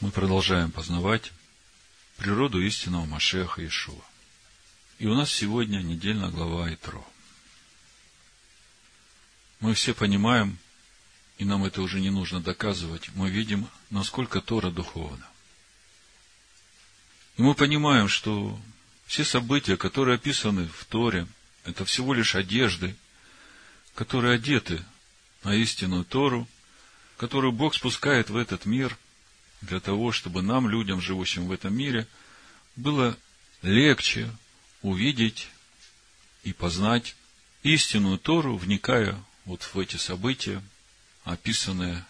Мы продолжаем познавать природу истинного Машеха Ишуа. И у нас сегодня недельная глава Итро. Мы все понимаем, и нам это уже не нужно доказывать, мы видим, насколько Тора духовна. И мы понимаем, что все события, которые описаны в Торе, это всего лишь одежды, которые одеты на истинную Тору, которую Бог спускает в этот мир для того, чтобы нам, людям, живущим в этом мире, было легче увидеть и познать истинную Тору, вникая вот в эти события, описанные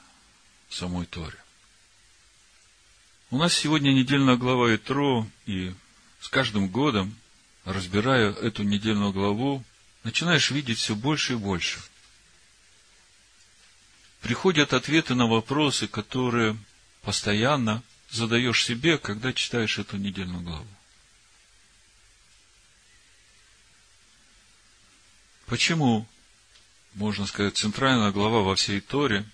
в самой Торе. У нас сегодня недельная глава Итро, и с каждым годом, разбирая эту недельную главу, начинаешь видеть все больше и больше. Приходят ответы на вопросы, которые постоянно задаешь себе, когда читаешь эту недельную главу. Почему, можно сказать, центральная глава во всей Торе,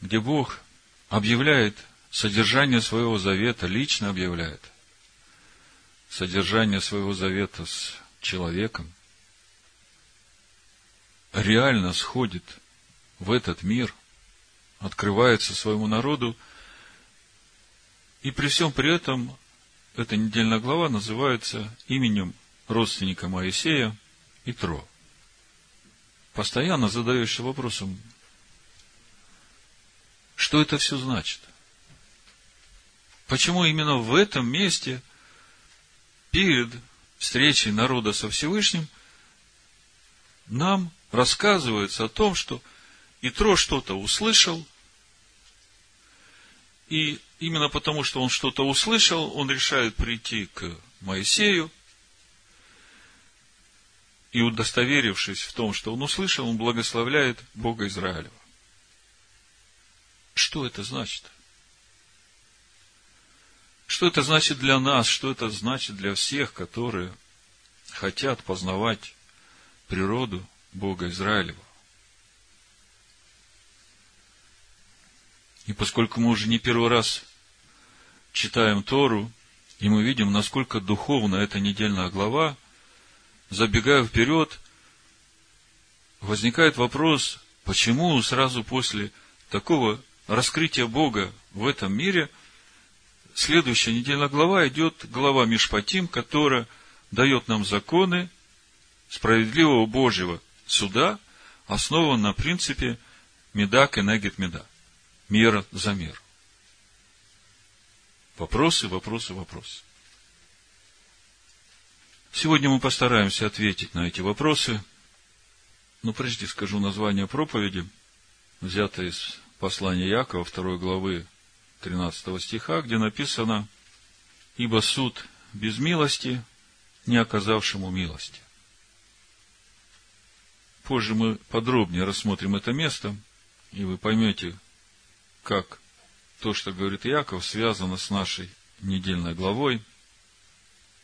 где Бог объявляет содержание своего завета, лично объявляет содержание своего завета с человеком, реально сходит в этот мир, открывается своему народу, и при всем при этом эта недельная глава называется именем родственника Моисея Итро постоянно задаешься вопросом, что это все значит? Почему именно в этом месте, перед встречей народа со Всевышним, нам рассказывается о том, что Итро что-то услышал, и именно потому, что он что-то услышал, он решает прийти к Моисею – и удостоверившись в том, что он услышал, он благословляет Бога Израилева. Что это значит? Что это значит для нас? Что это значит для всех, которые хотят познавать природу Бога Израилева? И поскольку мы уже не первый раз читаем Тору, и мы видим, насколько духовна эта недельная глава, забегая вперед, возникает вопрос, почему сразу после такого раскрытия Бога в этом мире следующая недельная глава идет глава Мишпатим, которая дает нам законы справедливого Божьего суда, основан на принципе меда кенегет меда. Мера за меру. Вопросы, вопросы, вопросы. Сегодня мы постараемся ответить на эти вопросы. Но прежде скажу название проповеди, взятое из послания Якова, второй главы 13 стиха, где написано «Ибо суд без милости, не оказавшему милости». Позже мы подробнее рассмотрим это место, и вы поймете, как то, что говорит Яков, связано с нашей недельной главой.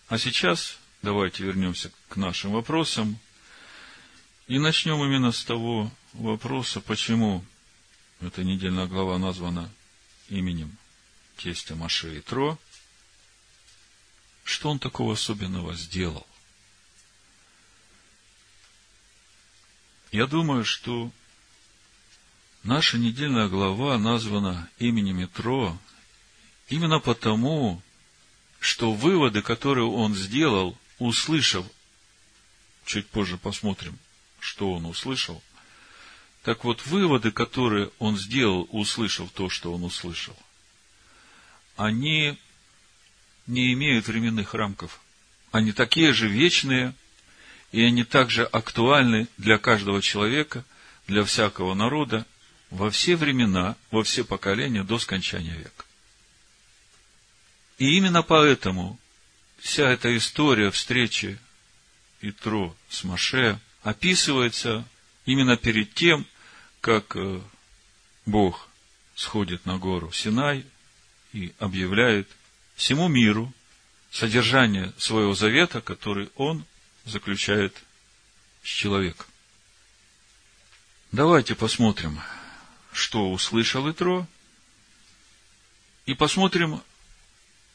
А сейчас Давайте вернемся к нашим вопросам. И начнем именно с того вопроса, почему эта недельная глава названа именем тестя Маше и Тро. Что он такого особенного сделал? Я думаю, что наша недельная глава названа именем Тро именно потому, что выводы, которые он сделал – услышав, чуть позже посмотрим, что он услышал, так вот, выводы, которые он сделал, услышав то, что он услышал, они не имеют временных рамков. Они такие же вечные, и они также актуальны для каждого человека, для всякого народа, во все времена, во все поколения до скончания века. И именно поэтому вся эта история встречи Итро с Маше описывается именно перед тем, как э, Бог сходит на гору Синай и объявляет всему миру содержание своего завета, который он заключает с человеком. Давайте посмотрим, что услышал Итро, и посмотрим,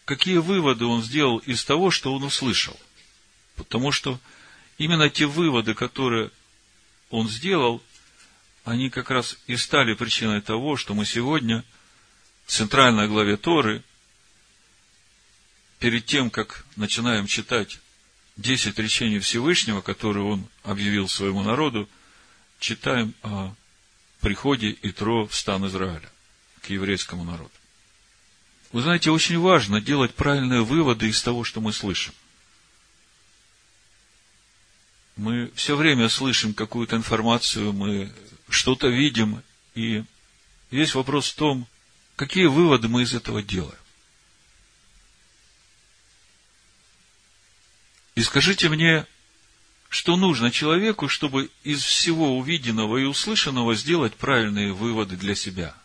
какие выводы он сделал из того, что он услышал. Потому что именно те выводы, которые он сделал, они как раз и стали причиной того, что мы сегодня в центральной главе Торы, перед тем, как начинаем читать десять речений Всевышнего, которые он объявил своему народу, читаем о приходе Итро в стан Израиля, к еврейскому народу. Вы знаете, очень важно делать правильные выводы из того, что мы слышим. Мы все время слышим какую-то информацию, мы что-то видим, и весь вопрос в том, какие выводы мы из этого делаем. И скажите мне, что нужно человеку, чтобы из всего увиденного и услышанного сделать правильные выводы для себя –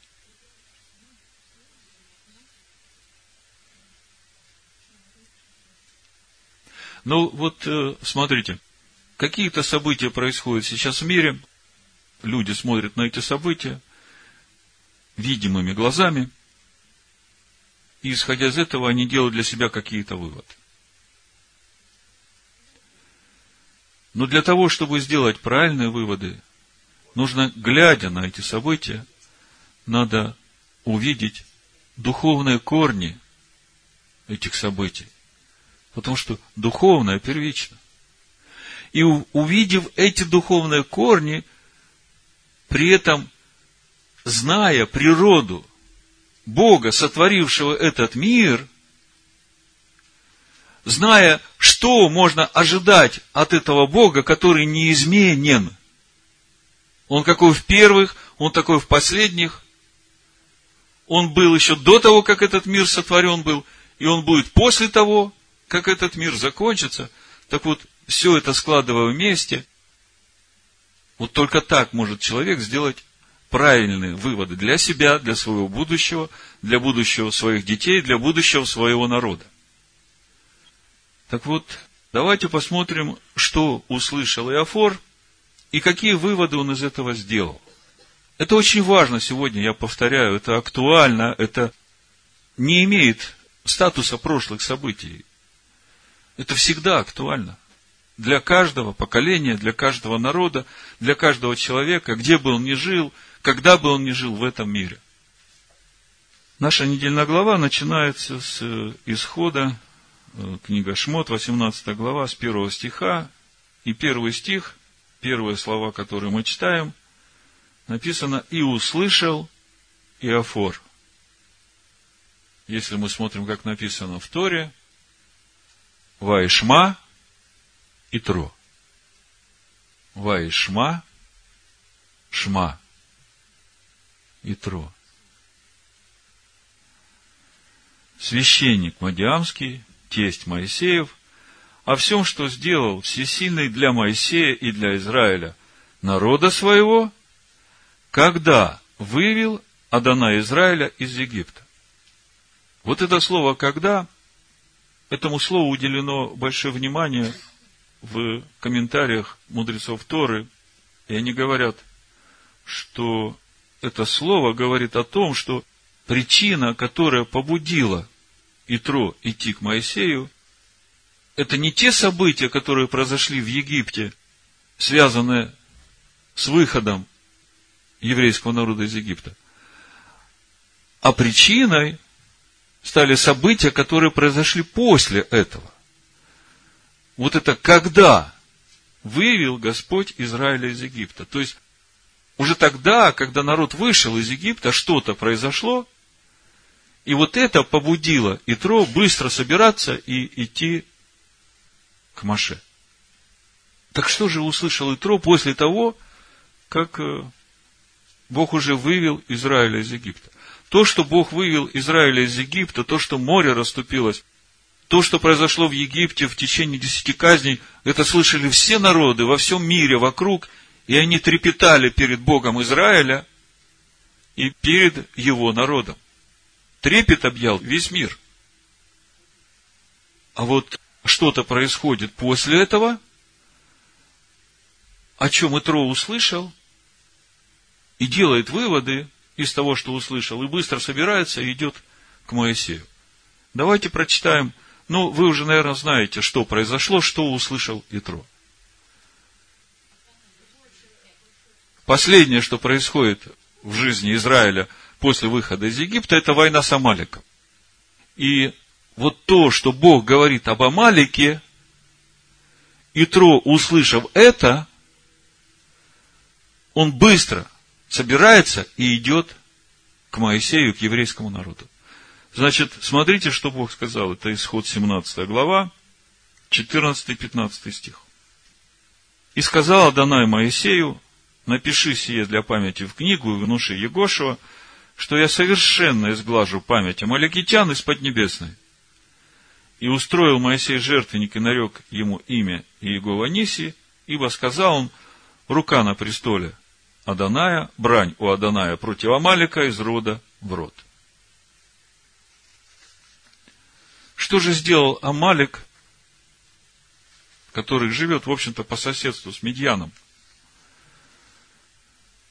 Ну, вот э, смотрите, какие-то события происходят сейчас в мире, люди смотрят на эти события видимыми глазами, и исходя из этого они делают для себя какие-то выводы. Но для того, чтобы сделать правильные выводы, нужно, глядя на эти события, надо увидеть духовные корни этих событий. Потому что духовное первично. И увидев эти духовные корни, при этом зная природу Бога, сотворившего этот мир, зная, что можно ожидать от этого Бога, который неизменен. Он какой в первых, он такой в последних. Он был еще до того, как этот мир сотворен был, и он будет после того, как этот мир закончится, так вот, все это складывая вместе, вот только так может человек сделать правильные выводы для себя, для своего будущего, для будущего своих детей, для будущего своего народа. Так вот, давайте посмотрим, что услышал Иофор и какие выводы он из этого сделал. Это очень важно сегодня, я повторяю, это актуально, это не имеет статуса прошлых событий. Это всегда актуально. Для каждого поколения, для каждого народа, для каждого человека, где бы он ни жил, когда бы он ни жил в этом мире. Наша недельная глава начинается с э, исхода, книга Шмот, 18 глава, с первого стиха. И первый стих, первые слова, которые мы читаем, написано «И услышал Иофор». Если мы смотрим, как написано в Торе, Вайшма и Тро. Вайшма, Шма и Тро. Священник Мадиамский, тесть Моисеев, о всем, что сделал всесильный для Моисея и для Израиля, народа своего, когда вывел Адана Израиля из Египта. Вот это слово «когда» Этому слову уделено большое внимание в комментариях мудрецов Торы, и они говорят, что это слово говорит о том, что причина, которая побудила Итро идти к Моисею, это не те события, которые произошли в Египте, связанные с выходом еврейского народа из Египта, а причиной стали события, которые произошли после этого. Вот это когда вывел Господь Израиля из Египта. То есть, уже тогда, когда народ вышел из Египта, что-то произошло, и вот это побудило Итро быстро собираться и идти к Маше. Так что же услышал Итро после того, как э, Бог уже вывел Израиля из Египта? То, что Бог вывел Израиля из Египта, то, что море расступилось, то, что произошло в Египте в течение десяти казней, это слышали все народы во всем мире вокруг, и они трепетали перед Богом Израиля и перед его народом. Трепет объял весь мир. А вот что-то происходит после этого, о чем Итро услышал, и делает выводы, из того, что услышал, и быстро собирается и идет к Моисею. Давайте прочитаем. Ну, вы уже, наверное, знаете, что произошло, что услышал Итро. Последнее, что происходит в жизни Израиля после выхода из Египта, это война с Амаликом. И вот то, что Бог говорит об Амалике, Итро, услышав это, он быстро собирается и идет к Моисею, к еврейскому народу. Значит, смотрите, что Бог сказал. Это исход 17 глава, 14-15 стих. И сказал Адонай Моисею, напиши сие для памяти в книгу и внуши Егошева, что я совершенно изглажу память Амаликитян из Поднебесной. И устроил Моисей жертвенник и нарек ему имя Иегова Ниси, ибо сказал он, рука на престоле Аданая, брань у Аданая против Амалика из рода в род. Что же сделал Амалик, который живет, в общем-то, по соседству с Медьяном?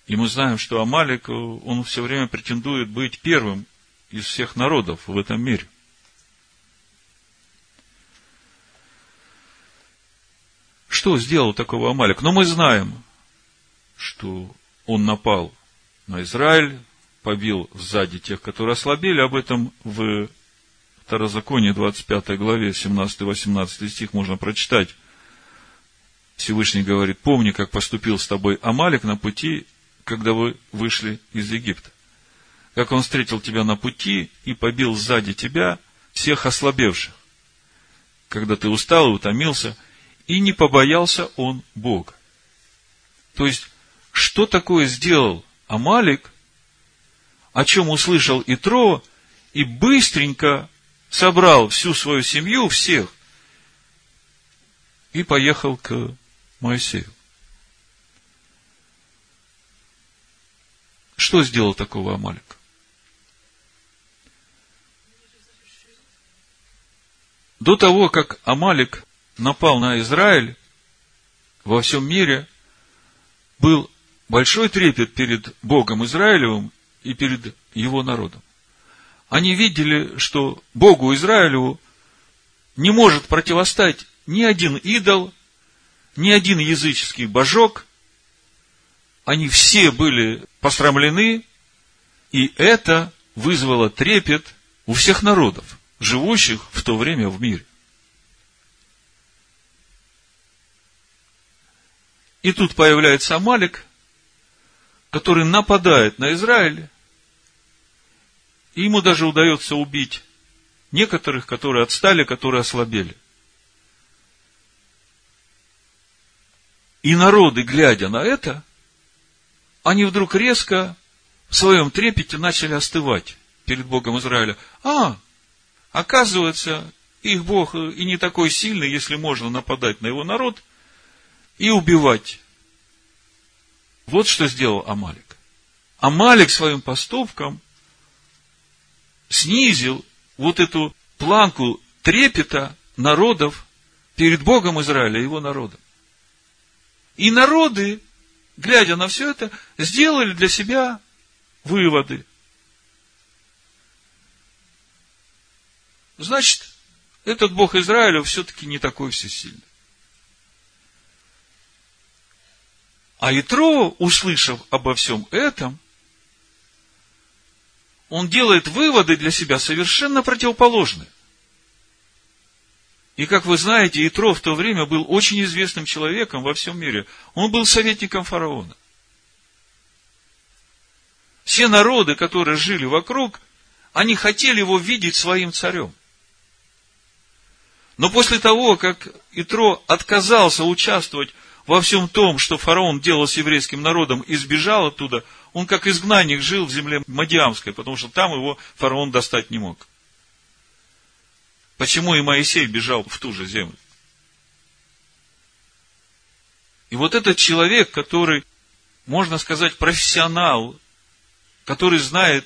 И мы знаем, что Амалик, он все время претендует быть первым из всех народов в этом мире. Что сделал такого Амалик? Но мы знаем, что он напал на Израиль, побил сзади тех, которые ослабели. Об этом в Второзаконии 25 главе 17-18 стих можно прочитать. Всевышний говорит, помни, как поступил с тобой Амалик на пути, когда вы вышли из Египта. Как он встретил тебя на пути и побил сзади тебя всех ослабевших, когда ты устал и утомился, и не побоялся он Бога. То есть, что такое сделал Амалик, о чем услышал Итро, и быстренько собрал всю свою семью, всех, и поехал к Моисею. Что сделал такого Амалик? До того, как Амалик напал на Израиль, во всем мире был большой трепет перед Богом Израилевым и перед его народом. Они видели, что Богу Израилеву не может противостать ни один идол, ни один языческий божок. Они все были посрамлены, и это вызвало трепет у всех народов, живущих в то время в мире. И тут появляется Амалик, который нападает на Израиль, и ему даже удается убить некоторых, которые отстали, которые ослабели. И народы, глядя на это, они вдруг резко в своем трепете начали остывать перед Богом Израиля. А, оказывается, их Бог и не такой сильный, если можно нападать на его народ и убивать вот что сделал Амалик. Амалик своим поступком снизил вот эту планку трепета народов перед Богом Израиля его народом. И народы, глядя на все это, сделали для себя выводы. Значит, этот Бог Израиля все-таки не такой всесильный. А Итро, услышав обо всем этом, он делает выводы для себя совершенно противоположные. И как вы знаете, Итро в то время был очень известным человеком во всем мире. Он был советником фараона. Все народы, которые жили вокруг, они хотели его видеть своим царем. Но после того, как Итро отказался участвовать во всем том, что фараон делал с еврейским народом и сбежал оттуда, он как изгнанник жил в земле Мадиамской, потому что там его фараон достать не мог. Почему и Моисей бежал в ту же землю? И вот этот человек, который, можно сказать, профессионал, который знает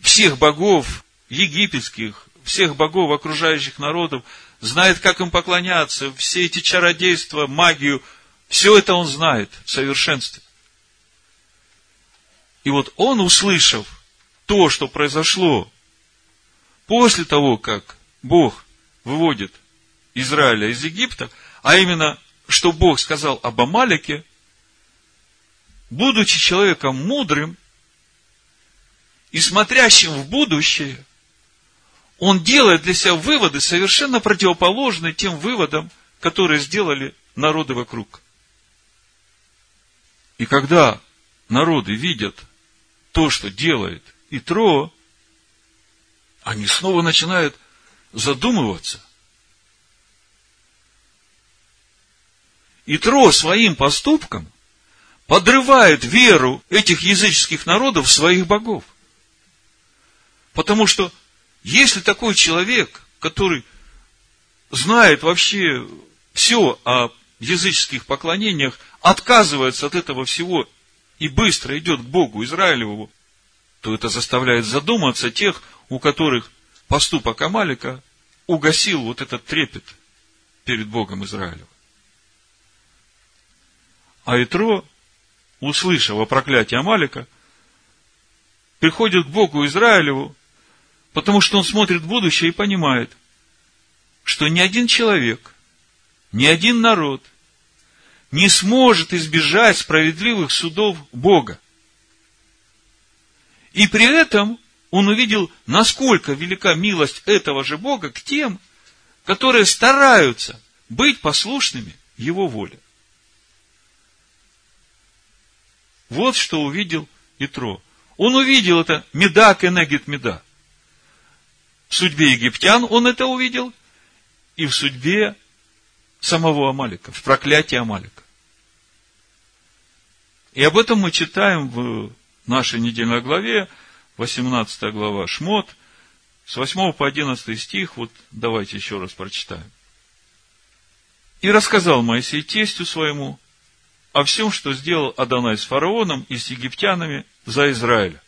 всех богов египетских, всех богов окружающих народов, знает, как им поклоняться, все эти чародейства, магию – все это он знает в совершенстве. И вот он, услышав то, что произошло после того, как Бог выводит Израиля из Египта, а именно, что Бог сказал об Амалике, будучи человеком мудрым и смотрящим в будущее, он делает для себя выводы, совершенно противоположные тем выводам, которые сделали народы вокруг. И когда народы видят то, что делает Итро, они снова начинают задумываться. Итро своим поступком подрывает веру этих языческих народов в своих богов. Потому что если такой человек, который знает вообще все о языческих поклонениях, отказывается от этого всего и быстро идет к Богу Израилеву, то это заставляет задуматься тех, у которых поступок Амалика угасил вот этот трепет перед Богом Израилева. А Итро, услышав о проклятии Амалика, приходит к Богу Израилеву, потому что он смотрит в будущее и понимает, что ни один человек, ни один народ не сможет избежать справедливых судов Бога. И при этом он увидел, насколько велика милость этого же Бога к тем, которые стараются быть послушными Его воле. Вот что увидел Итро. Он увидел это меда кенегит меда. В судьбе египтян он это увидел, и в судьбе самого Амалика, в проклятии Амалика. И об этом мы читаем в нашей недельной главе, 18 глава Шмот, с 8 по 11 стих, вот давайте еще раз прочитаем. И рассказал Моисей тестю своему о всем, что сделал Адонай с фараоном и с египтянами за Израиля.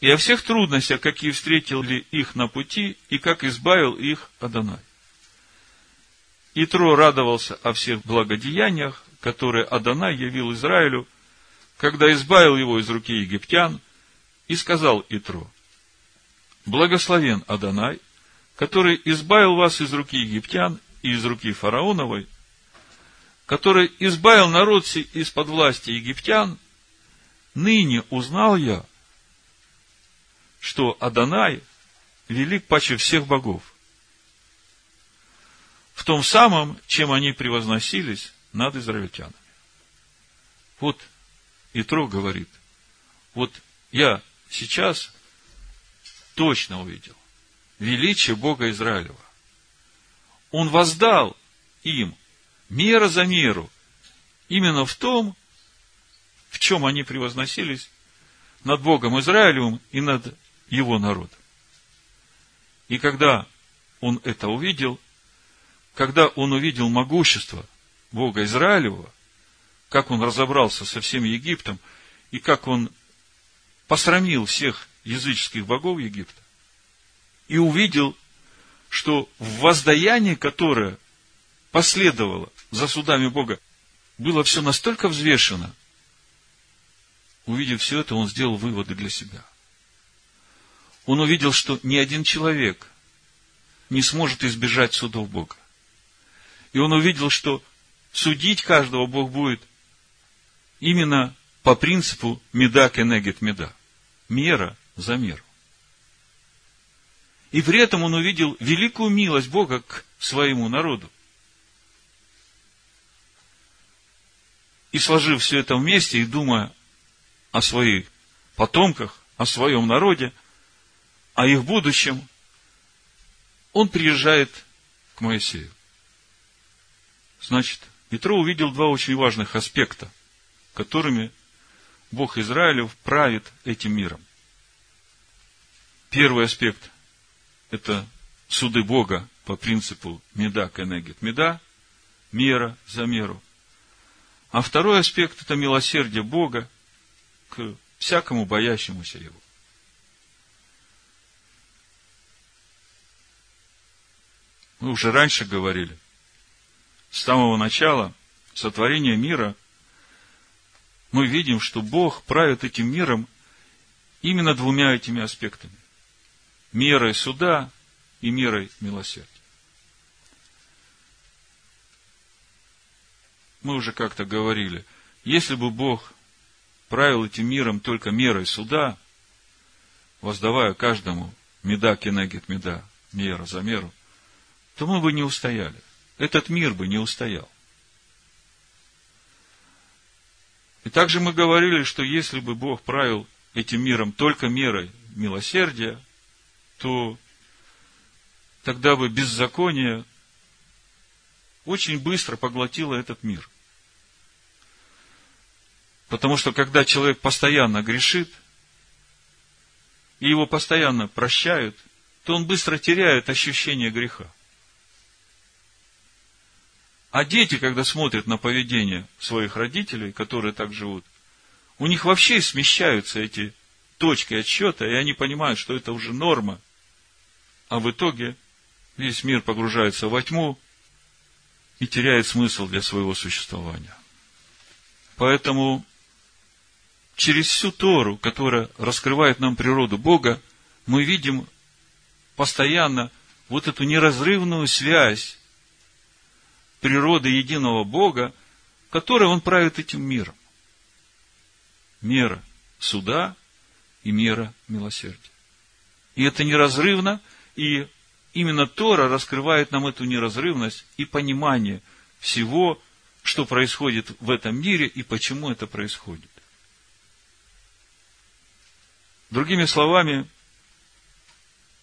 И о всех трудностях, какие встретили их на пути, и как избавил их Адонай. Итро радовался о всех благодеяниях, которые Адонай явил Израилю, когда избавил его из руки египтян, и сказал Итро, «Благословен Адонай, который избавил вас из руки египтян и из руки фараоновой, который избавил народ из-под власти египтян, ныне узнал я, что Адонай велик паче всех богов. В том самом, чем они превозносились над израильтянами. Вот Итро говорит, вот я сейчас точно увидел величие Бога Израилева. Он воздал им мера за меру, именно в том, в чем они превозносились над Богом Израилевым и над его народом. И когда он это увидел, когда он увидел могущество Бога Израилева, как он разобрался со всем Египтом, и как он посрамил всех языческих богов Египта, и увидел, что в воздаянии, которое последовало за судами Бога, было все настолько взвешено. Увидев все это, он сделал выводы для себя. Он увидел, что ни один человек не сможет избежать судов Бога. И он увидел, что судить каждого Бог будет именно по принципу меда кенегет меда. Мера за меру. И при этом он увидел великую милость Бога к своему народу. И сложив все это вместе и думая о своих потомках, о своем народе, о их будущем, он приезжает к Моисею. Значит, Итро увидел два очень важных аспекта, которыми Бог Израилев правит этим миром. Первый аспект – это суды Бога по принципу меда кенегет меда, мера за меру. А второй аспект – это милосердие Бога к всякому боящемуся Его. Мы уже раньше говорили, с самого начала сотворения мира мы видим, что Бог правит этим миром именно двумя этими аспектами. мерой суда и мерой милосердия. Мы уже как-то говорили, если бы Бог правил этим миром только мерой суда, воздавая каждому меда кенегет меда, мера за меру, то мы бы не устояли. Этот мир бы не устоял. И также мы говорили, что если бы Бог правил этим миром только мерой милосердия, то тогда бы беззаконие очень быстро поглотило этот мир. Потому что когда человек постоянно грешит, и его постоянно прощают, то он быстро теряет ощущение греха. А дети, когда смотрят на поведение своих родителей, которые так живут, у них вообще смещаются эти точки отсчета, и они понимают, что это уже норма. А в итоге весь мир погружается во тьму и теряет смысл для своего существования. Поэтому через всю Тору, которая раскрывает нам природу Бога, мы видим постоянно вот эту неразрывную связь природы единого Бога, которой Он правит этим миром. Мера суда и мера милосердия. И это неразрывно, и именно Тора раскрывает нам эту неразрывность и понимание всего, что происходит в этом мире и почему это происходит. Другими словами,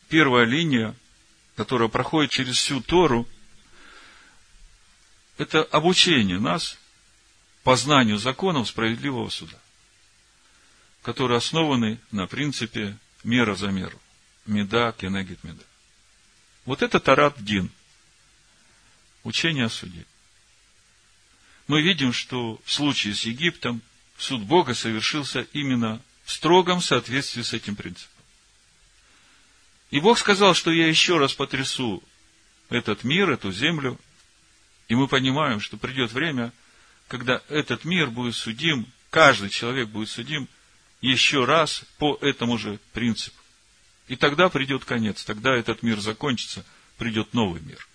первая линия, которая проходит через всю Тору, это обучение нас познанию законов справедливого суда, которые основаны на принципе мера за меру. Меда, кенегит меда. Вот это Тарат Дин. Учение о суде. Мы видим, что в случае с Египтом суд Бога совершился именно в строгом соответствии с этим принципом. И Бог сказал, что я еще раз потрясу этот мир, эту землю, и мы понимаем, что придет время, когда этот мир будет судим, каждый человек будет судим еще раз по этому же принципу. И тогда придет конец, тогда этот мир закончится, придет новый мир.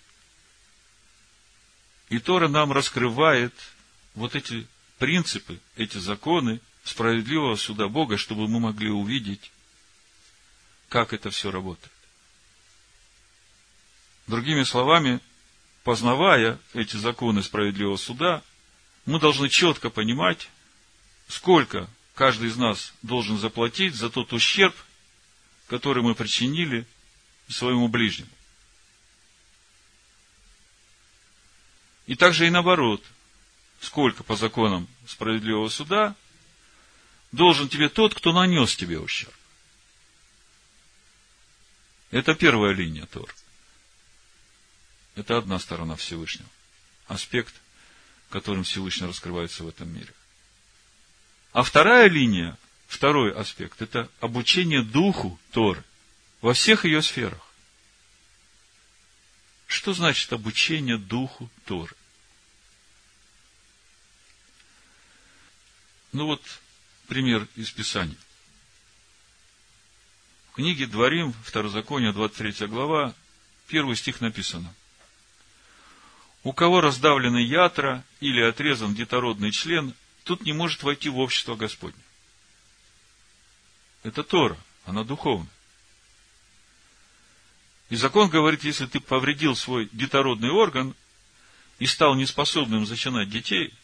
И Тора нам раскрывает вот эти принципы, эти законы справедливого суда Бога, чтобы мы могли увидеть, как это все работает. Другими словами, познавая эти законы справедливого суда, мы должны четко понимать, сколько каждый из нас должен заплатить за тот ущерб, который мы причинили своему ближнему. И также и наоборот, сколько по законам справедливого суда должен тебе тот, кто нанес тебе ущерб. Это первая линия Тор. Это одна сторона Всевышнего. Аспект, которым Всевышний раскрывается в этом мире. А вторая линия, второй аспект, это обучение духу Торы во всех ее сферах. Что значит обучение духу Торы? Ну вот, пример из Писания. В книге Дворим, Второзаконие, 23 глава, первый стих написано – у кого раздавлены ятра или отрезан детородный член, тут не может войти в общество Господне. Это Тора, она духовная. И закон говорит, если ты повредил свой детородный орган и стал неспособным зачинать детей,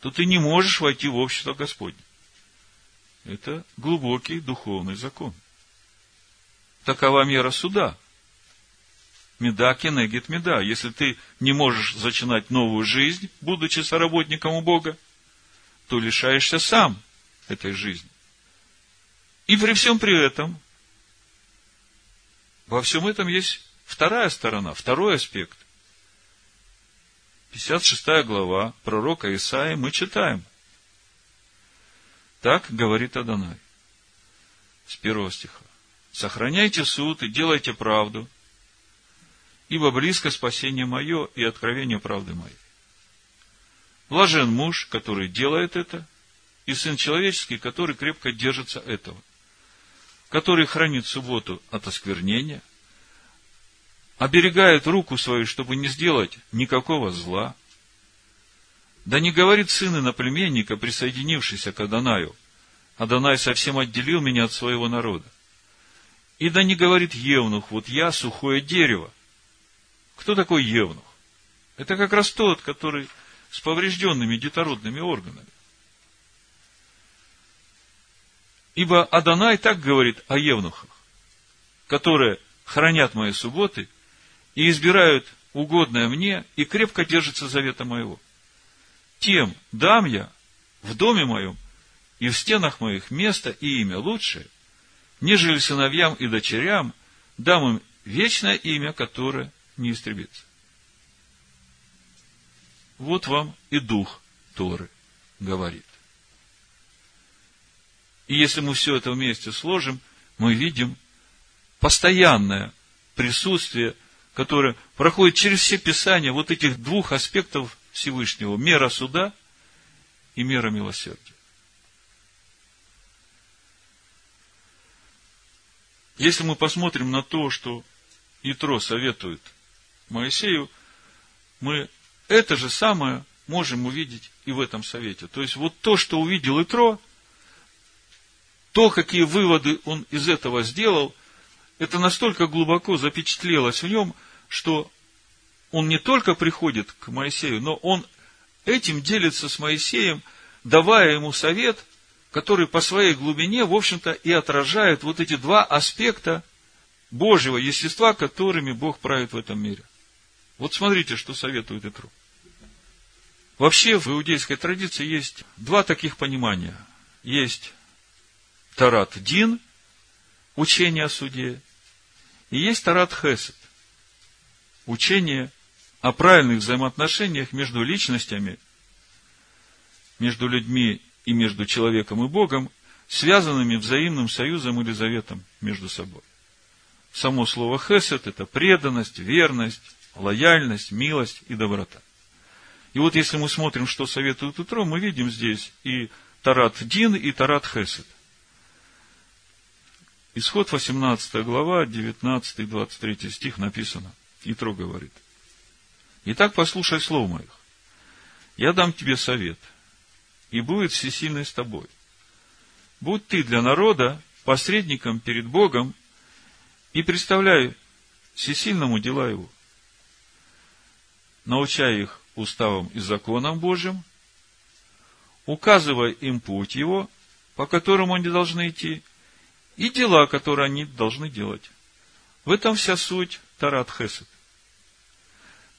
то ты не можешь войти в общество Господне. Это глубокий духовный закон. Такова мера суда – Меда кенегит меда. Если ты не можешь зачинать новую жизнь, будучи соработником у Бога, то лишаешься сам этой жизни. И при всем при этом, во всем этом есть вторая сторона, второй аспект. 56 глава пророка Исаия мы читаем. Так говорит Адонай. С первого стиха. Сохраняйте суд и делайте правду, ибо близко спасение мое и откровение правды моей. Блажен муж, который делает это, и сын человеческий, который крепко держится этого. который хранит субботу от осквернения, оберегает руку свою, чтобы не сделать никакого зла. Да не говорит сын иноплеменника, присоединившийся к Адонаю, Адонай совсем отделил меня от своего народа. И да не говорит Евнух, вот я сухое дерево. Кто такой Евнух? Это как раз тот, который с поврежденными детородными органами. Ибо Адонай так говорит о евнухах, которые хранят мои субботы и избирают угодное мне и крепко держатся завета моего. Тем дам я в доме моем и в стенах моих место и имя лучшее, нежели сыновьям и дочерям дам им вечное имя, которое не истребится. Вот вам и дух Торы говорит. И если мы все это вместе сложим, мы видим постоянное присутствие, которое проходит через все писания вот этих двух аспектов Всевышнего. Мера суда и мера милосердия. Если мы посмотрим на то, что Итро советует Моисею, мы это же самое можем увидеть и в этом совете. То есть, вот то, что увидел Итро, то, какие выводы он из этого сделал, это настолько глубоко запечатлелось в нем, что он не только приходит к Моисею, но он этим делится с Моисеем, давая ему совет, который по своей глубине, в общем-то, и отражает вот эти два аспекта Божьего естества, которыми Бог правит в этом мире. Вот смотрите, что советует Итру. Вообще в иудейской традиции есть два таких понимания. Есть Тарат Дин, учение о суде, и есть Тарат Хесед, учение о правильных взаимоотношениях между личностями, между людьми и между человеком и Богом, связанными взаимным союзом или заветом между собой. Само слово хесед – это преданность, верность, лояльность, милость и доброта. И вот если мы смотрим, что советует Утро, мы видим здесь и Тарат Дин, и Тарат Хесед. Исход 18 глава, 19 и 23 стих написано. Итро говорит. Итак, послушай слов моих. Я дам тебе совет, и будет всесильный с тобой. Будь ты для народа посредником перед Богом и представляй всесильному дела его. Научай их уставом и законом Божьим, указывая им путь его, по которому они должны идти, и дела, которые они должны делать. В этом вся суть Тарат Хесед.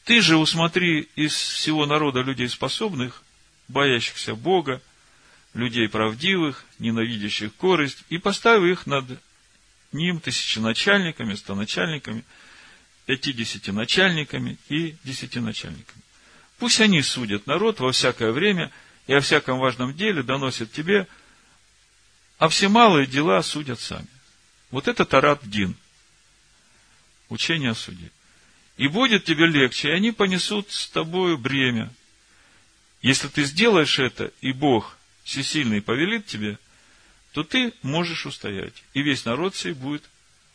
Ты же усмотри из всего народа людей способных, боящихся Бога, людей правдивых, ненавидящих корость, и поставь их над ним тысяченачальниками, стоначальниками, пятидесятиначальниками и десятиначальниками. Пусть они судят народ во всякое время и о всяком важном деле доносят тебе, а все малые дела судят сами. Вот это Тарат Дин. Учение о суде. И будет тебе легче, и они понесут с тобою бремя. Если ты сделаешь это, и Бог всесильный повелит тебе, то ты можешь устоять. И весь народ сей будет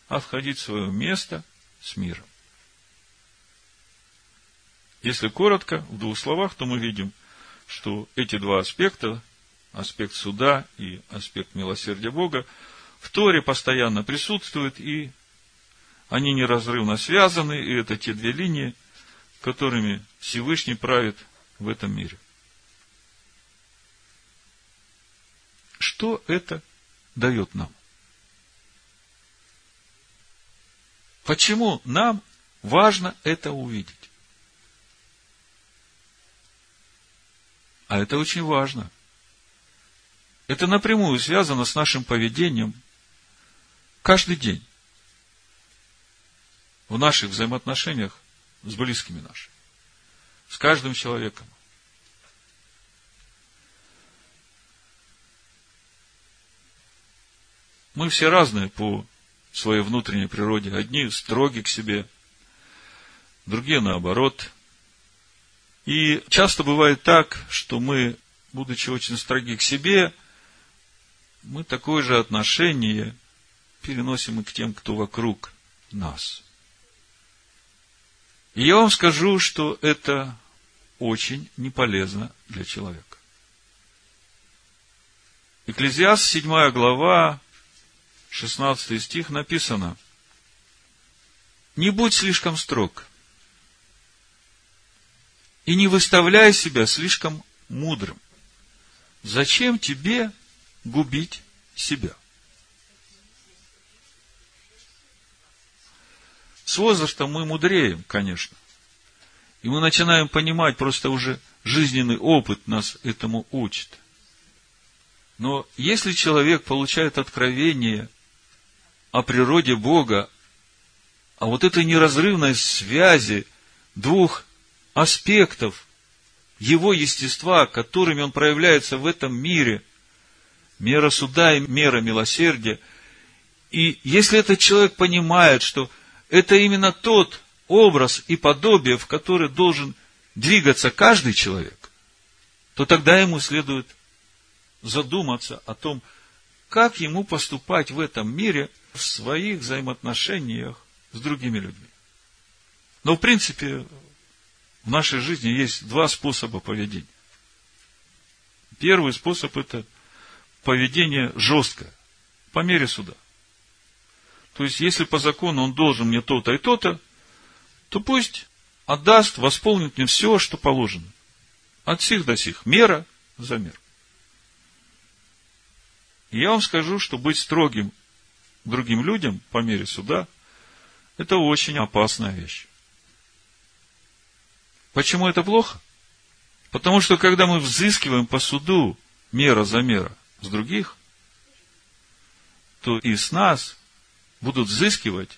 отходить в свое место с миром. Если коротко, в двух словах, то мы видим, что эти два аспекта, аспект суда и аспект милосердия Бога, в Торе постоянно присутствуют, и они неразрывно связаны, и это те две линии, которыми Всевышний правит в этом мире. Что это дает нам? Почему нам важно это увидеть? А это очень важно. Это напрямую связано с нашим поведением каждый день в наших взаимоотношениях с близкими нашими, с каждым человеком. Мы все разные по своей внутренней природе. Одни строги к себе, другие наоборот – и часто бывает так, что мы, будучи очень строги к себе, мы такое же отношение переносим и к тем, кто вокруг нас. И я вам скажу, что это очень неполезно для человека. Экклезиаст, 7 глава, 16 стих написано, «Не будь слишком строг, и не выставляй себя слишком мудрым. Зачем тебе губить себя?» С возрастом мы мудреем, конечно. И мы начинаем понимать, просто уже жизненный опыт нас этому учит. Но если человек получает откровение о природе Бога, о вот этой неразрывной связи двух аспектов его естества, которыми он проявляется в этом мире, мера суда и мера милосердия, и если этот человек понимает, что это именно тот образ и подобие, в который должен двигаться каждый человек, то тогда ему следует задуматься о том, как ему поступать в этом мире в своих взаимоотношениях с другими людьми. Но, в принципе, в нашей жизни есть два способа поведения. Первый способ – это поведение жесткое, по мере суда. То есть, если по закону он должен мне то-то и то-то, то пусть отдаст, восполнит мне все, что положено. От сих до сих. Мера за мер. И я вам скажу, что быть строгим другим людям по мере суда – это очень опасная вещь. Почему это плохо? Потому что, когда мы взыскиваем по суду мера за мера с других, то и с нас будут взыскивать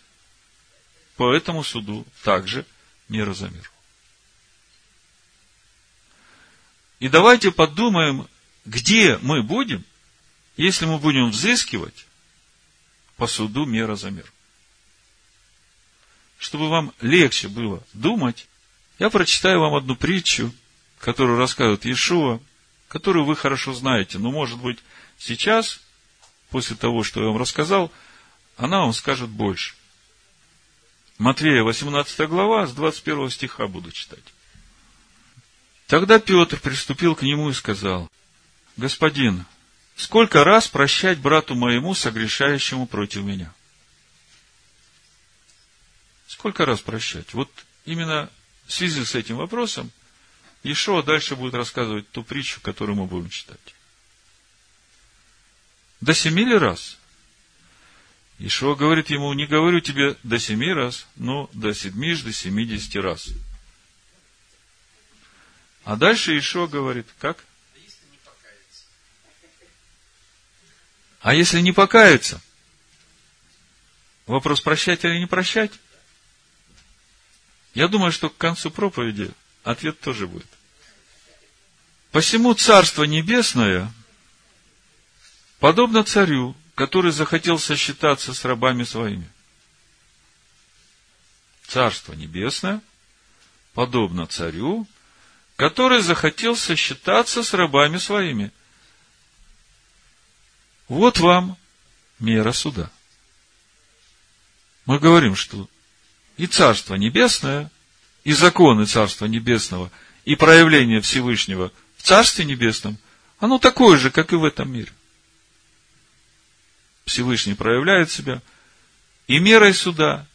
по этому суду также мера за миру. И давайте подумаем, где мы будем, если мы будем взыскивать по суду мера за мир. Чтобы вам легче было думать, я прочитаю вам одну притчу, которую рассказывает Иешуа, которую вы хорошо знаете, но, может быть, сейчас, после того, что я вам рассказал, она вам скажет больше. Матвея, 18 глава, с 21 стиха буду читать. Тогда Петр приступил к нему и сказал, Господин, сколько раз прощать брату моему, согрешающему против меня? Сколько раз прощать? Вот именно в связи с этим вопросом Ишуа дальше будет рассказывать ту притчу, которую мы будем читать. До семи ли раз? Ишуа говорит ему, не говорю тебе до семи раз, но до седьмиш, до семидесяти раз. А дальше Ишуа говорит, как? А если не покаяться? Вопрос прощать или не прощать? Я думаю, что к концу проповеди ответ тоже будет. Посему Царство Небесное подобно царю, который захотел сосчитаться с рабами своими. Царство Небесное подобно царю, который захотел сосчитаться с рабами своими. Вот вам мера суда. Мы говорим, что и Царство Небесное, и законы Царства Небесного, и проявление Всевышнего в Царстве Небесном, оно такое же, как и в этом мире. Всевышний проявляет себя и мерой суда,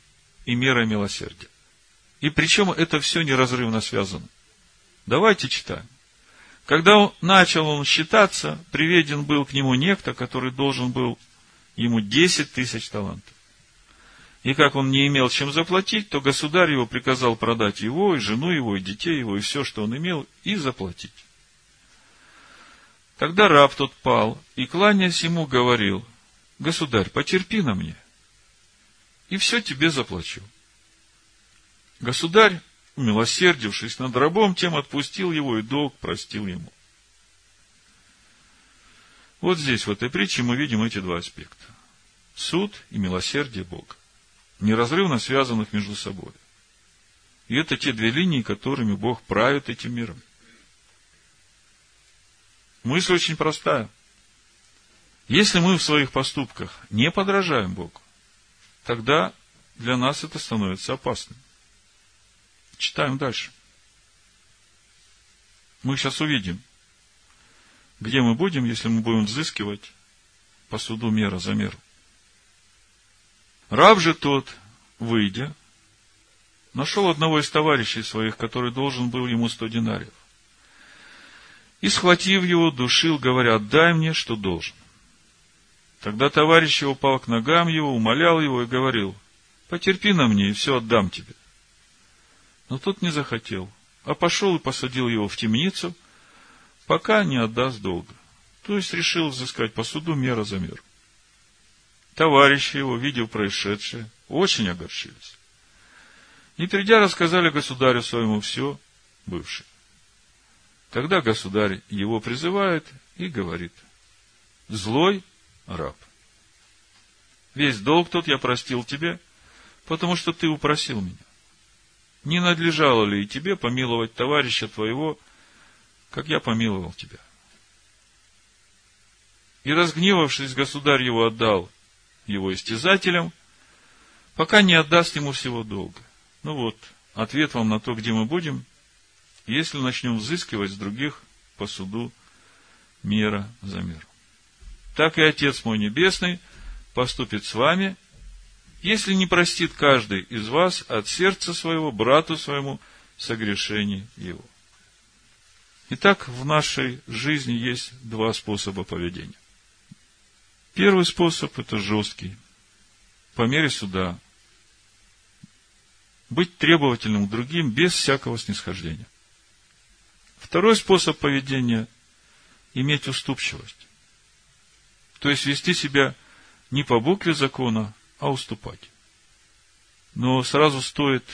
и мерой милосердия. И причем это все неразрывно связано. Давайте читаем. Когда начал он считаться, приведен был к нему некто, который должен был ему 10 тысяч талантов. И как он не имел чем заплатить, то государь его приказал продать его, и жену его, и детей его, и все, что он имел, и заплатить. Тогда раб тот пал, и, кланяясь ему, говорил, Государь, потерпи на мне, и все тебе заплачу. Государь, умилосердившись над рабом, тем отпустил его и долг простил ему. Вот здесь, в этой притче, мы видим эти два аспекта. Суд и милосердие Бога, неразрывно связанных между собой. И это те две линии, которыми Бог правит этим миром. Мысль очень простая – если мы в своих поступках не подражаем Богу, тогда для нас это становится опасным. Читаем дальше. Мы сейчас увидим, где мы будем, если мы будем взыскивать по суду мера за меру. Раб же тот, выйдя, нашел одного из товарищей своих, который должен был ему сто динариев. И, схватив его, душил, говоря, дай мне, что должен. Тогда товарищ его упал к ногам его, умолял его и говорил, потерпи на мне, и все отдам тебе. Но тот не захотел, а пошел и посадил его в темницу, пока не отдаст долга. То есть решил взыскать по суду мера за меру. Товарищи его, видев происшедшее, очень огорчились. И придя, рассказали государю своему все бывшее. Тогда государь его призывает и говорит, злой раб, весь долг тот я простил тебе, потому что ты упросил меня. Не надлежало ли и тебе помиловать товарища твоего, как я помиловал тебя? И разгневавшись, государь его отдал его истязателям, пока не отдаст ему всего долга. Ну вот, ответ вам на то, где мы будем, если начнем взыскивать с других по суду мера за меру. Так и Отец мой Небесный поступит с вами, если не простит каждый из вас от сердца своего брату своему согрешений его. Итак, в нашей жизни есть два способа поведения. Первый способ – это жесткий. По мере суда. Быть требовательным к другим без всякого снисхождения. Второй способ поведения – иметь уступчивость. То есть вести себя не по букве закона, а уступать. Но сразу стоит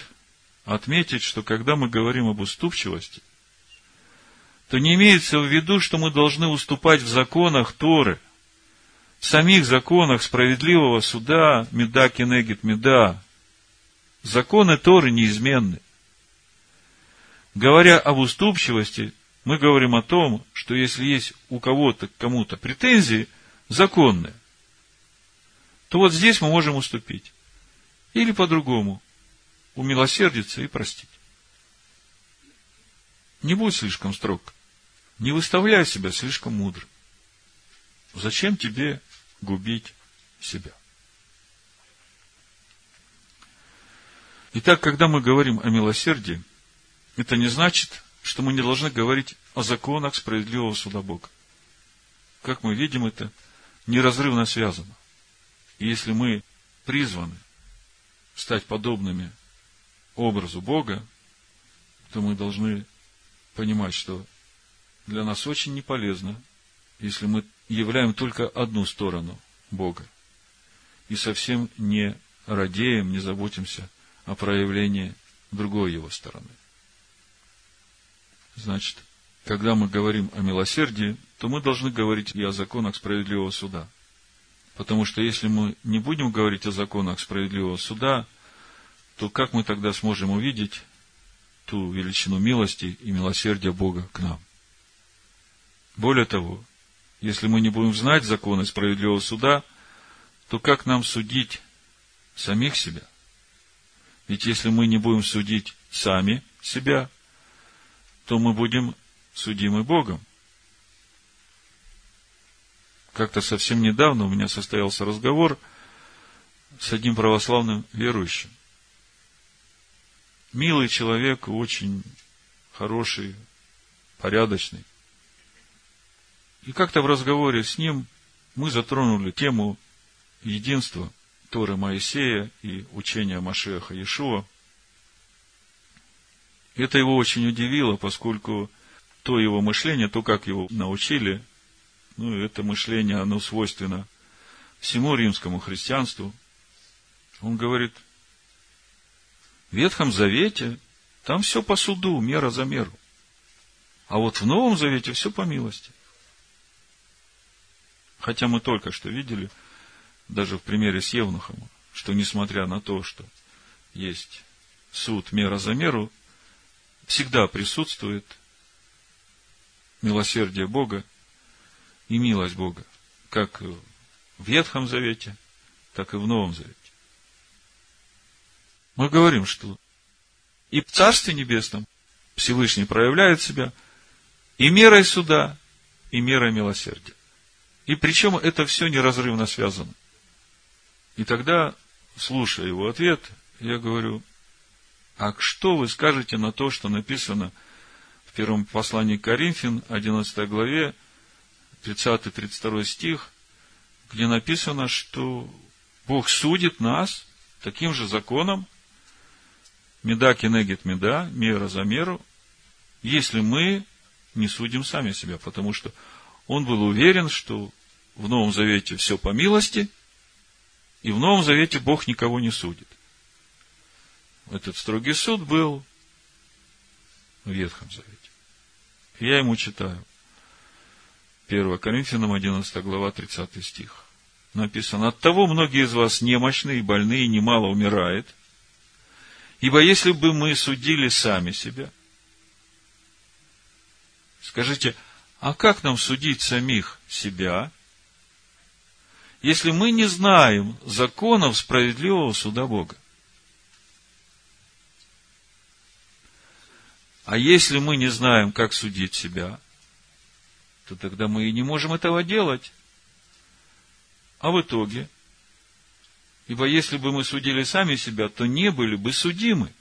отметить, что когда мы говорим об уступчивости, то не имеется в виду, что мы должны уступать в законах Торы, в самих законах справедливого суда, меда кенегит меда. Законы Торы неизменны. Говоря об уступчивости, мы говорим о том, что если есть у кого-то кому-то претензии законные, то вот здесь мы можем уступить. Или по-другому, умилосердиться и простить. Не будь слишком строг. Не выставляй себя слишком мудрым. Зачем тебе губить себя? Итак, когда мы говорим о милосердии, это не значит, что мы не должны говорить о законах справедливого суда Бога. Как мы видим, это неразрывно связано. И если мы призваны стать подобными образу Бога, то мы должны понимать, что для нас очень не полезно, если мы являем только одну сторону Бога и совсем не радеем, не заботимся о проявлении другой его стороны. Значит, когда мы говорим о милосердии, то мы должны говорить и о законах справедливого суда. Потому что если мы не будем говорить о законах справедливого суда, то как мы тогда сможем увидеть ту величину милости и милосердия Бога к нам? Более того, если мы не будем знать законы справедливого суда, то как нам судить самих себя? Ведь если мы не будем судить сами себя, то мы будем судимы Богом. Как-то совсем недавно у меня состоялся разговор с одним православным верующим. Милый человек, очень хороший, порядочный. И как-то в разговоре с ним мы затронули тему единства Торы Моисея и учения Машеха Иешуа – это его очень удивило, поскольку то его мышление, то, как его научили, ну, это мышление, оно свойственно всему римскому христианству. Он говорит, в Ветхом Завете там все по суду, мера за меру. А вот в Новом Завете все по милости. Хотя мы только что видели, даже в примере с Евнухом, что несмотря на то, что есть суд мера за меру, всегда присутствует милосердие Бога и милость Бога, как в Ветхом Завете, так и в Новом Завете. Мы говорим, что и в Царстве Небесном Всевышний проявляет себя и мерой суда, и мерой милосердия. И причем это все неразрывно связано. И тогда, слушая его ответ, я говорю, а что вы скажете на то, что написано в первом послании Коринфян, 11 главе, 30-32 стих, где написано, что Бог судит нас таким же законом, меда кенегет меда, мера за меру, если мы не судим сами себя, потому что он был уверен, что в Новом Завете все по милости, и в Новом Завете Бог никого не судит. Этот строгий суд был в Ветхом Завете. Я ему читаю. 1 Коринфянам 11 глава 30 стих. Написано, от того многие из вас немощны и больны, и немало умирает. Ибо если бы мы судили сами себя, скажите, а как нам судить самих себя, если мы не знаем законов справедливого суда Бога? А если мы не знаем, как судить себя, то тогда мы и не можем этого делать. А в итоге, ибо если бы мы судили сами себя, то не были бы судимы.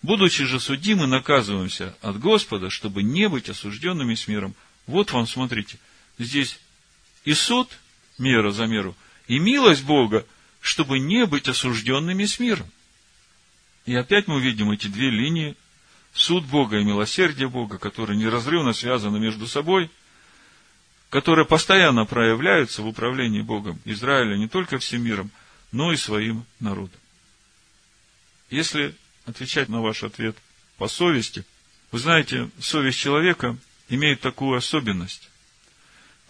Будучи же судимы, наказываемся от Господа, чтобы не быть осужденными с миром. Вот вам, смотрите, здесь и суд, мера за меру, и милость Бога, чтобы не быть осужденными с миром. И опять мы видим эти две линии, суд Бога и милосердие Бога, которые неразрывно связаны между собой, которые постоянно проявляются в управлении Богом Израиля не только всем миром, но и своим народом. Если отвечать на ваш ответ по совести, вы знаете, совесть человека имеет такую особенность.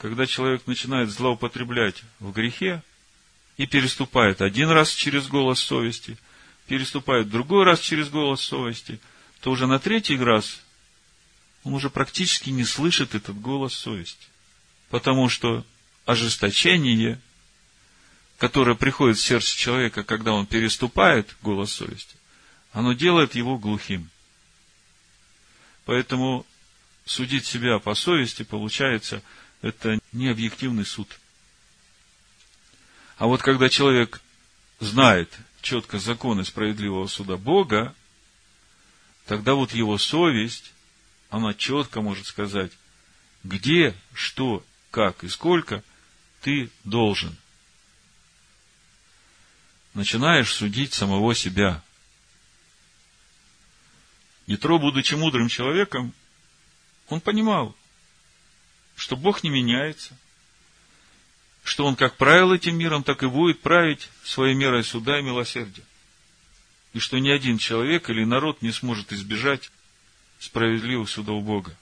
Когда человек начинает злоупотреблять в грехе и переступает один раз через голос совести, переступает другой раз через голос совести, то уже на третий раз он уже практически не слышит этот голос совести. Потому что ожесточение, которое приходит в сердце человека, когда он переступает голос совести, оно делает его глухим. Поэтому судить себя по совести, получается, это не объективный суд. А вот когда человек знает четко законы справедливого суда Бога, тогда вот его совесть, она четко может сказать, где, что, как и сколько ты должен. Начинаешь судить самого себя. Ятро, будучи мудрым человеком, он понимал, что Бог не меняется, что Он как правил этим миром, так и будет править своей мерой суда и милосердия. И что ни один человек или народ не сможет избежать справедливого суда у Бога.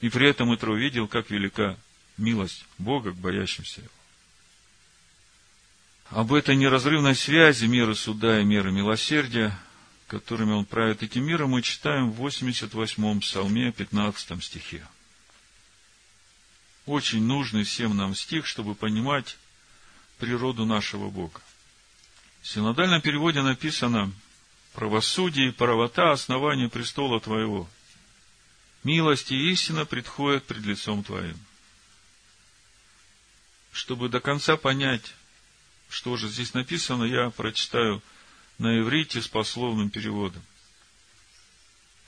И при этом Итро видел, как велика милость Бога к боящимся Его. Об этой неразрывной связи меры суда и меры милосердия которыми он правит этим миром, мы читаем в 88-м псалме, 15 стихе. Очень нужный всем нам стих, чтобы понимать природу нашего Бога. В синодальном переводе написано «Правосудие и правота – основание престола Твоего. Милость и истина предходят пред лицом Твоим». Чтобы до конца понять, что же здесь написано, я прочитаю – на иврите с пословным переводом.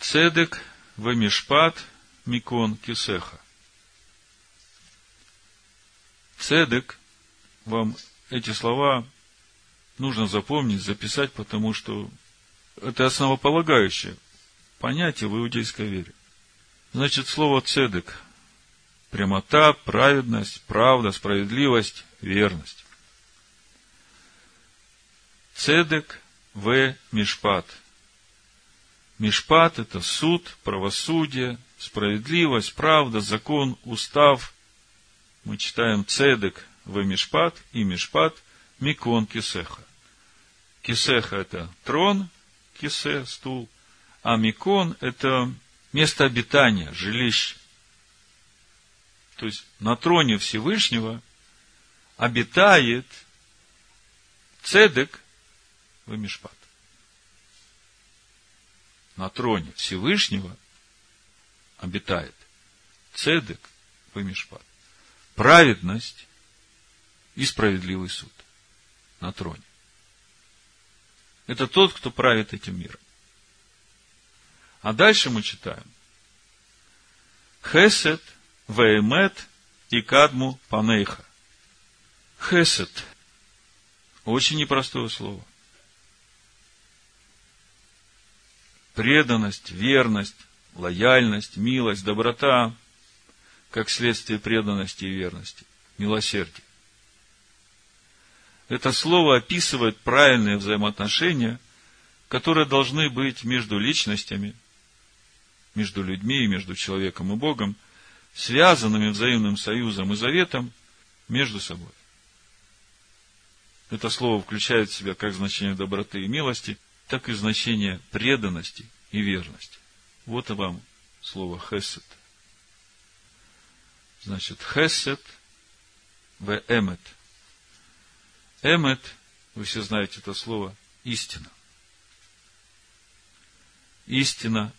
Цедек вамишпат микон кисеха. Цедек, вам эти слова нужно запомнить, записать, потому что это основополагающее понятие в иудейской вере. Значит, слово цедек – прямота, праведность, правда, справедливость, верность. Цедек в. Мишпат. Мишпат – это суд, правосудие, справедливость, правда, закон, устав. Мы читаем цедек в Мишпат и Мишпат Микон Кисеха. Кисеха – это трон, кисе – стул, а Микон – это место обитания, жилище. То есть на троне Всевышнего обитает Цедек в Мишпат. На троне Всевышнего обитает Цедек в Мишпат. Праведность и справедливый суд на троне. Это тот, кто правит этим миром. А дальше мы читаем. Хесед, Веемет и Кадму Панейха. Хесед. Очень непростое слово. Преданность, верность, лояльность, милость, доброта, как следствие преданности и верности, милосердие. Это слово описывает правильные взаимоотношения, которые должны быть между личностями, между людьми и между человеком и Богом, связанными взаимным союзом и заветом между собой. Это слово включает в себя как значение доброты и милости, так и значение преданности и верности. Вот и вам слово хесед. Значит, хесед в эмет. Эмет, вы все знаете это слово, истина. Истина,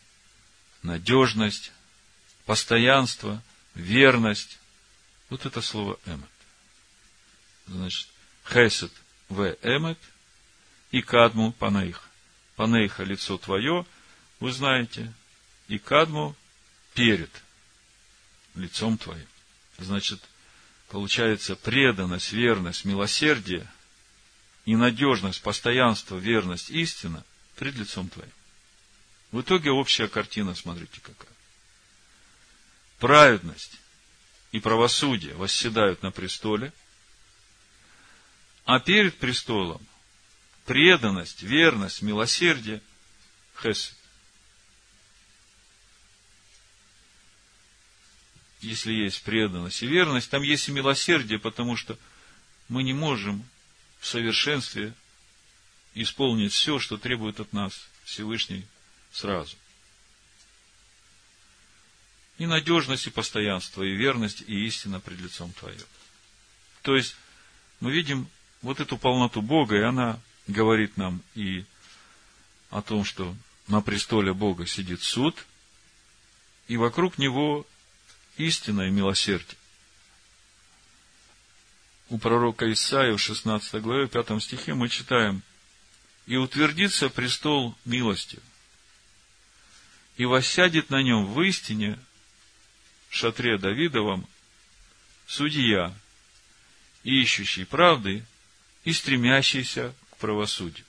надежность, постоянство, верность. Вот это слово эмет. Значит, хесед в эмет и кадму панаих. Панаиха лицо твое, вы знаете, и кадму перед лицом твоим. Значит, получается преданность, верность, милосердие и надежность, постоянство, верность, истина пред лицом твоим. В итоге общая картина, смотрите какая. Праведность и правосудие восседают на престоле, а перед престолом преданность, верность, милосердие, хесед. Если есть преданность и верность, там есть и милосердие, потому что мы не можем в совершенстве исполнить все, что требует от нас Всевышний сразу. И надежность, и постоянство, и верность, и истина пред лицом Твоим. То есть, мы видим вот эту полноту Бога, и она говорит нам и о том, что на престоле Бога сидит суд, и вокруг него истина и милосердие. У пророка Исаия в 16 главе, 5 стихе мы читаем, «И утвердится престол милостью, и воссядет на нем в истине, в шатре Давидовом, судья, ищущий правды и стремящийся к правосудию.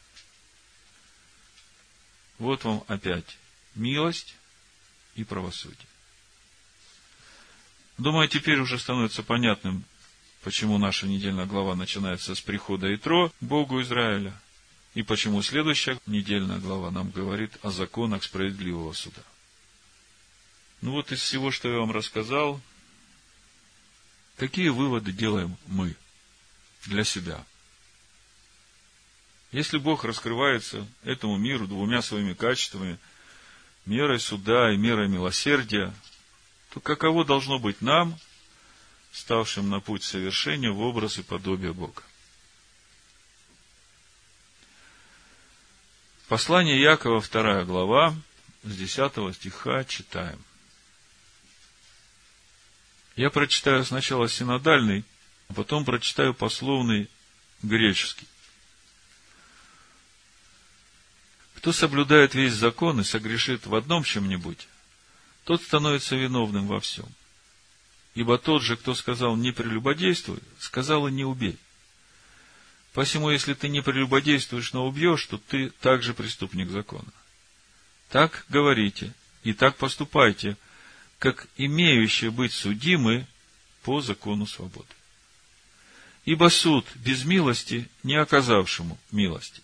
Вот вам опять милость и правосудие. Думаю, теперь уже становится понятным, почему наша недельная глава начинается с прихода Итро Богу Израиля, и почему следующая недельная глава нам говорит о законах справедливого суда. Ну вот из всего, что я вам рассказал, какие выводы делаем мы для себя? Если Бог раскрывается этому миру двумя своими качествами, мерой суда и мерой милосердия, то каково должно быть нам, ставшим на путь совершения в образ и подобие Бога? Послание Якова, вторая глава, с 10 стиха читаем. Я прочитаю сначала синодальный, а потом прочитаю пословный греческий. Кто соблюдает весь закон и согрешит в одном чем-нибудь, тот становится виновным во всем. Ибо тот же, кто сказал «не прелюбодействуй», сказал и «не убей». Посему, если ты не прелюбодействуешь, но убьешь, то ты также преступник закона. Так говорите и так поступайте, как имеющие быть судимы по закону свободы. Ибо суд без милости не оказавшему милости.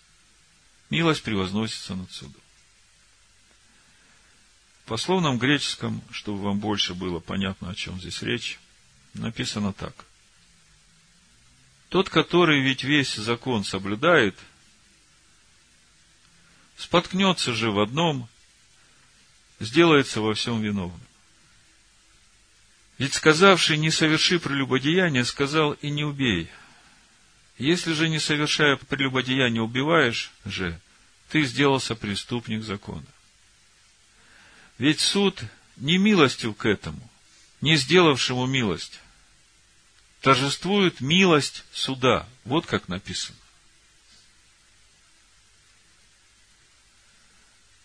Милость превозносится над судом. Пословном греческом, чтобы вам больше было понятно, о чем здесь речь, написано так. Тот, который ведь весь закон соблюдает, споткнется же в одном, сделается во всем виновным. Ведь сказавший, не соверши прелюбодеяние, сказал и не убей. Если же, не совершая прелюбодеяния, убиваешь же, ты сделался преступник закона. Ведь суд не милостив к этому, не сделавшему милость. Торжествует милость суда. Вот как написано.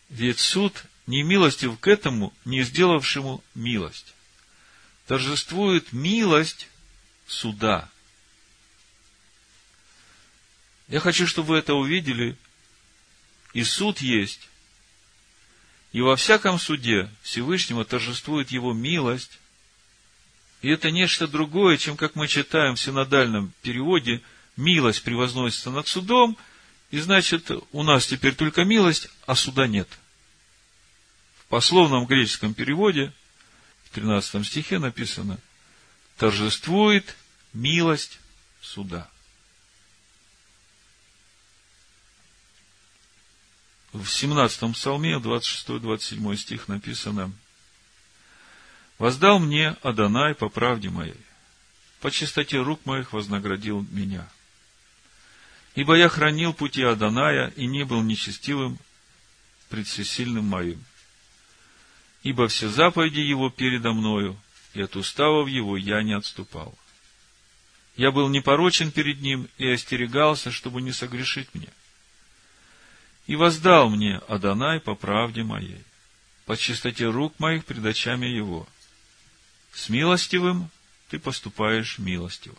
Ведь суд не милостив к этому, не сделавшему милость. Торжествует милость суда. Я хочу, чтобы вы это увидели. И суд есть. И во всяком суде Всевышнего торжествует его милость. И это нечто другое, чем, как мы читаем в синодальном переводе, милость превозносится над судом, и значит, у нас теперь только милость, а суда нет – в пословном греческом переводе, в 13 стихе написано, торжествует милость суда. В 17 псалме, 26-27 стих написано, «Воздал мне Адонай по правде моей, по чистоте рук моих вознаградил меня. Ибо я хранил пути Адоная и не был нечестивым пред всесильным моим ибо все заповеди его передо мною, и от уставов его я не отступал. Я был непорочен перед ним и остерегался, чтобы не согрешить мне. И воздал мне Адонай по правде моей, по чистоте рук моих пред очами его. С милостивым ты поступаешь милостиво.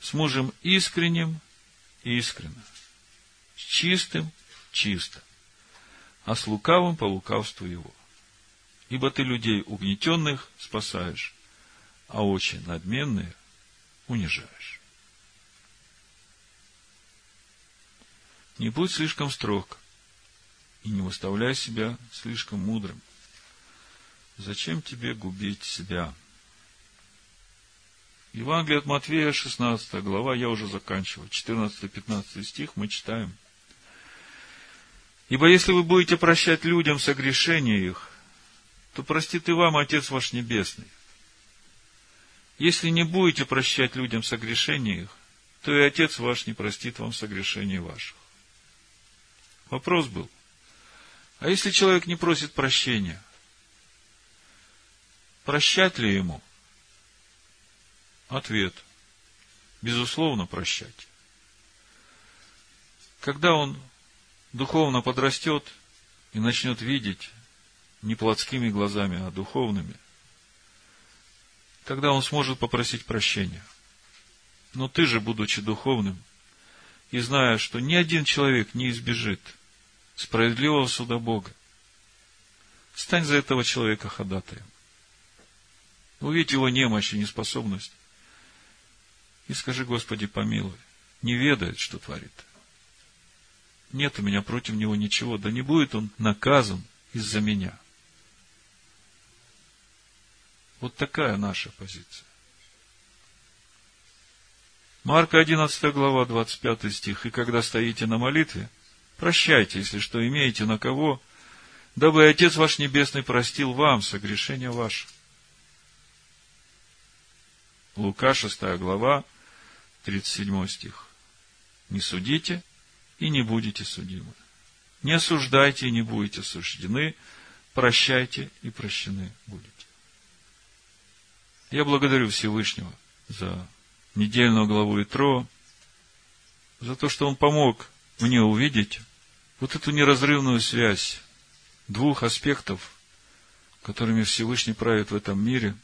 С мужем искренним – искренно. С чистым – чисто. А с лукавым по лукавству его ибо ты людей угнетенных спасаешь, а очень надменные унижаешь. Не будь слишком строг и не выставляй себя слишком мудрым. Зачем тебе губить себя? Евангелие от Матвея, 16 глава, я уже заканчиваю, 14-15 стих мы читаем. Ибо если вы будете прощать людям согрешения их, то простит и вам Отец ваш Небесный. Если не будете прощать людям согрешения их, то и Отец ваш не простит вам согрешений ваших. Вопрос был, а если человек не просит прощения, прощать ли ему? Ответ. Безусловно, прощать. Когда он духовно подрастет и начнет видеть не плотскими глазами, а духовными, тогда он сможет попросить прощения. Но ты же, будучи духовным, и зная, что ни один человек не избежит справедливого суда Бога, стань за этого человека ходатаем. Увидь его немощь и неспособность, и скажи, Господи, помилуй, не ведает, что творит. Нет у меня против него ничего, да не будет он наказан из-за меня. Вот такая наша позиция. Марка 11 глава, 25 стих. «И когда стоите на молитве, прощайте, если что имеете на кого, дабы Отец ваш Небесный простил вам согрешения ваши». Лука 6 глава, 37 стих. «Не судите и не будете судимы. Не осуждайте и не будете осуждены, прощайте и прощены будете». Я благодарю Всевышнего за недельную главу Итро, за то, что он помог мне увидеть вот эту неразрывную связь двух аспектов, которыми Всевышний правит в этом мире,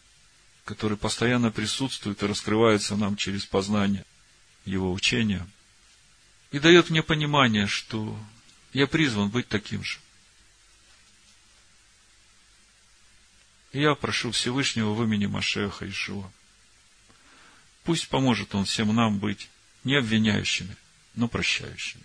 который постоянно присутствует и раскрывается нам через познание Его учения, и дает мне понимание, что я призван быть таким же. я прошу Всевышнего в имени Машеха Ишуа. Пусть поможет Он всем нам быть не обвиняющими, но прощающими.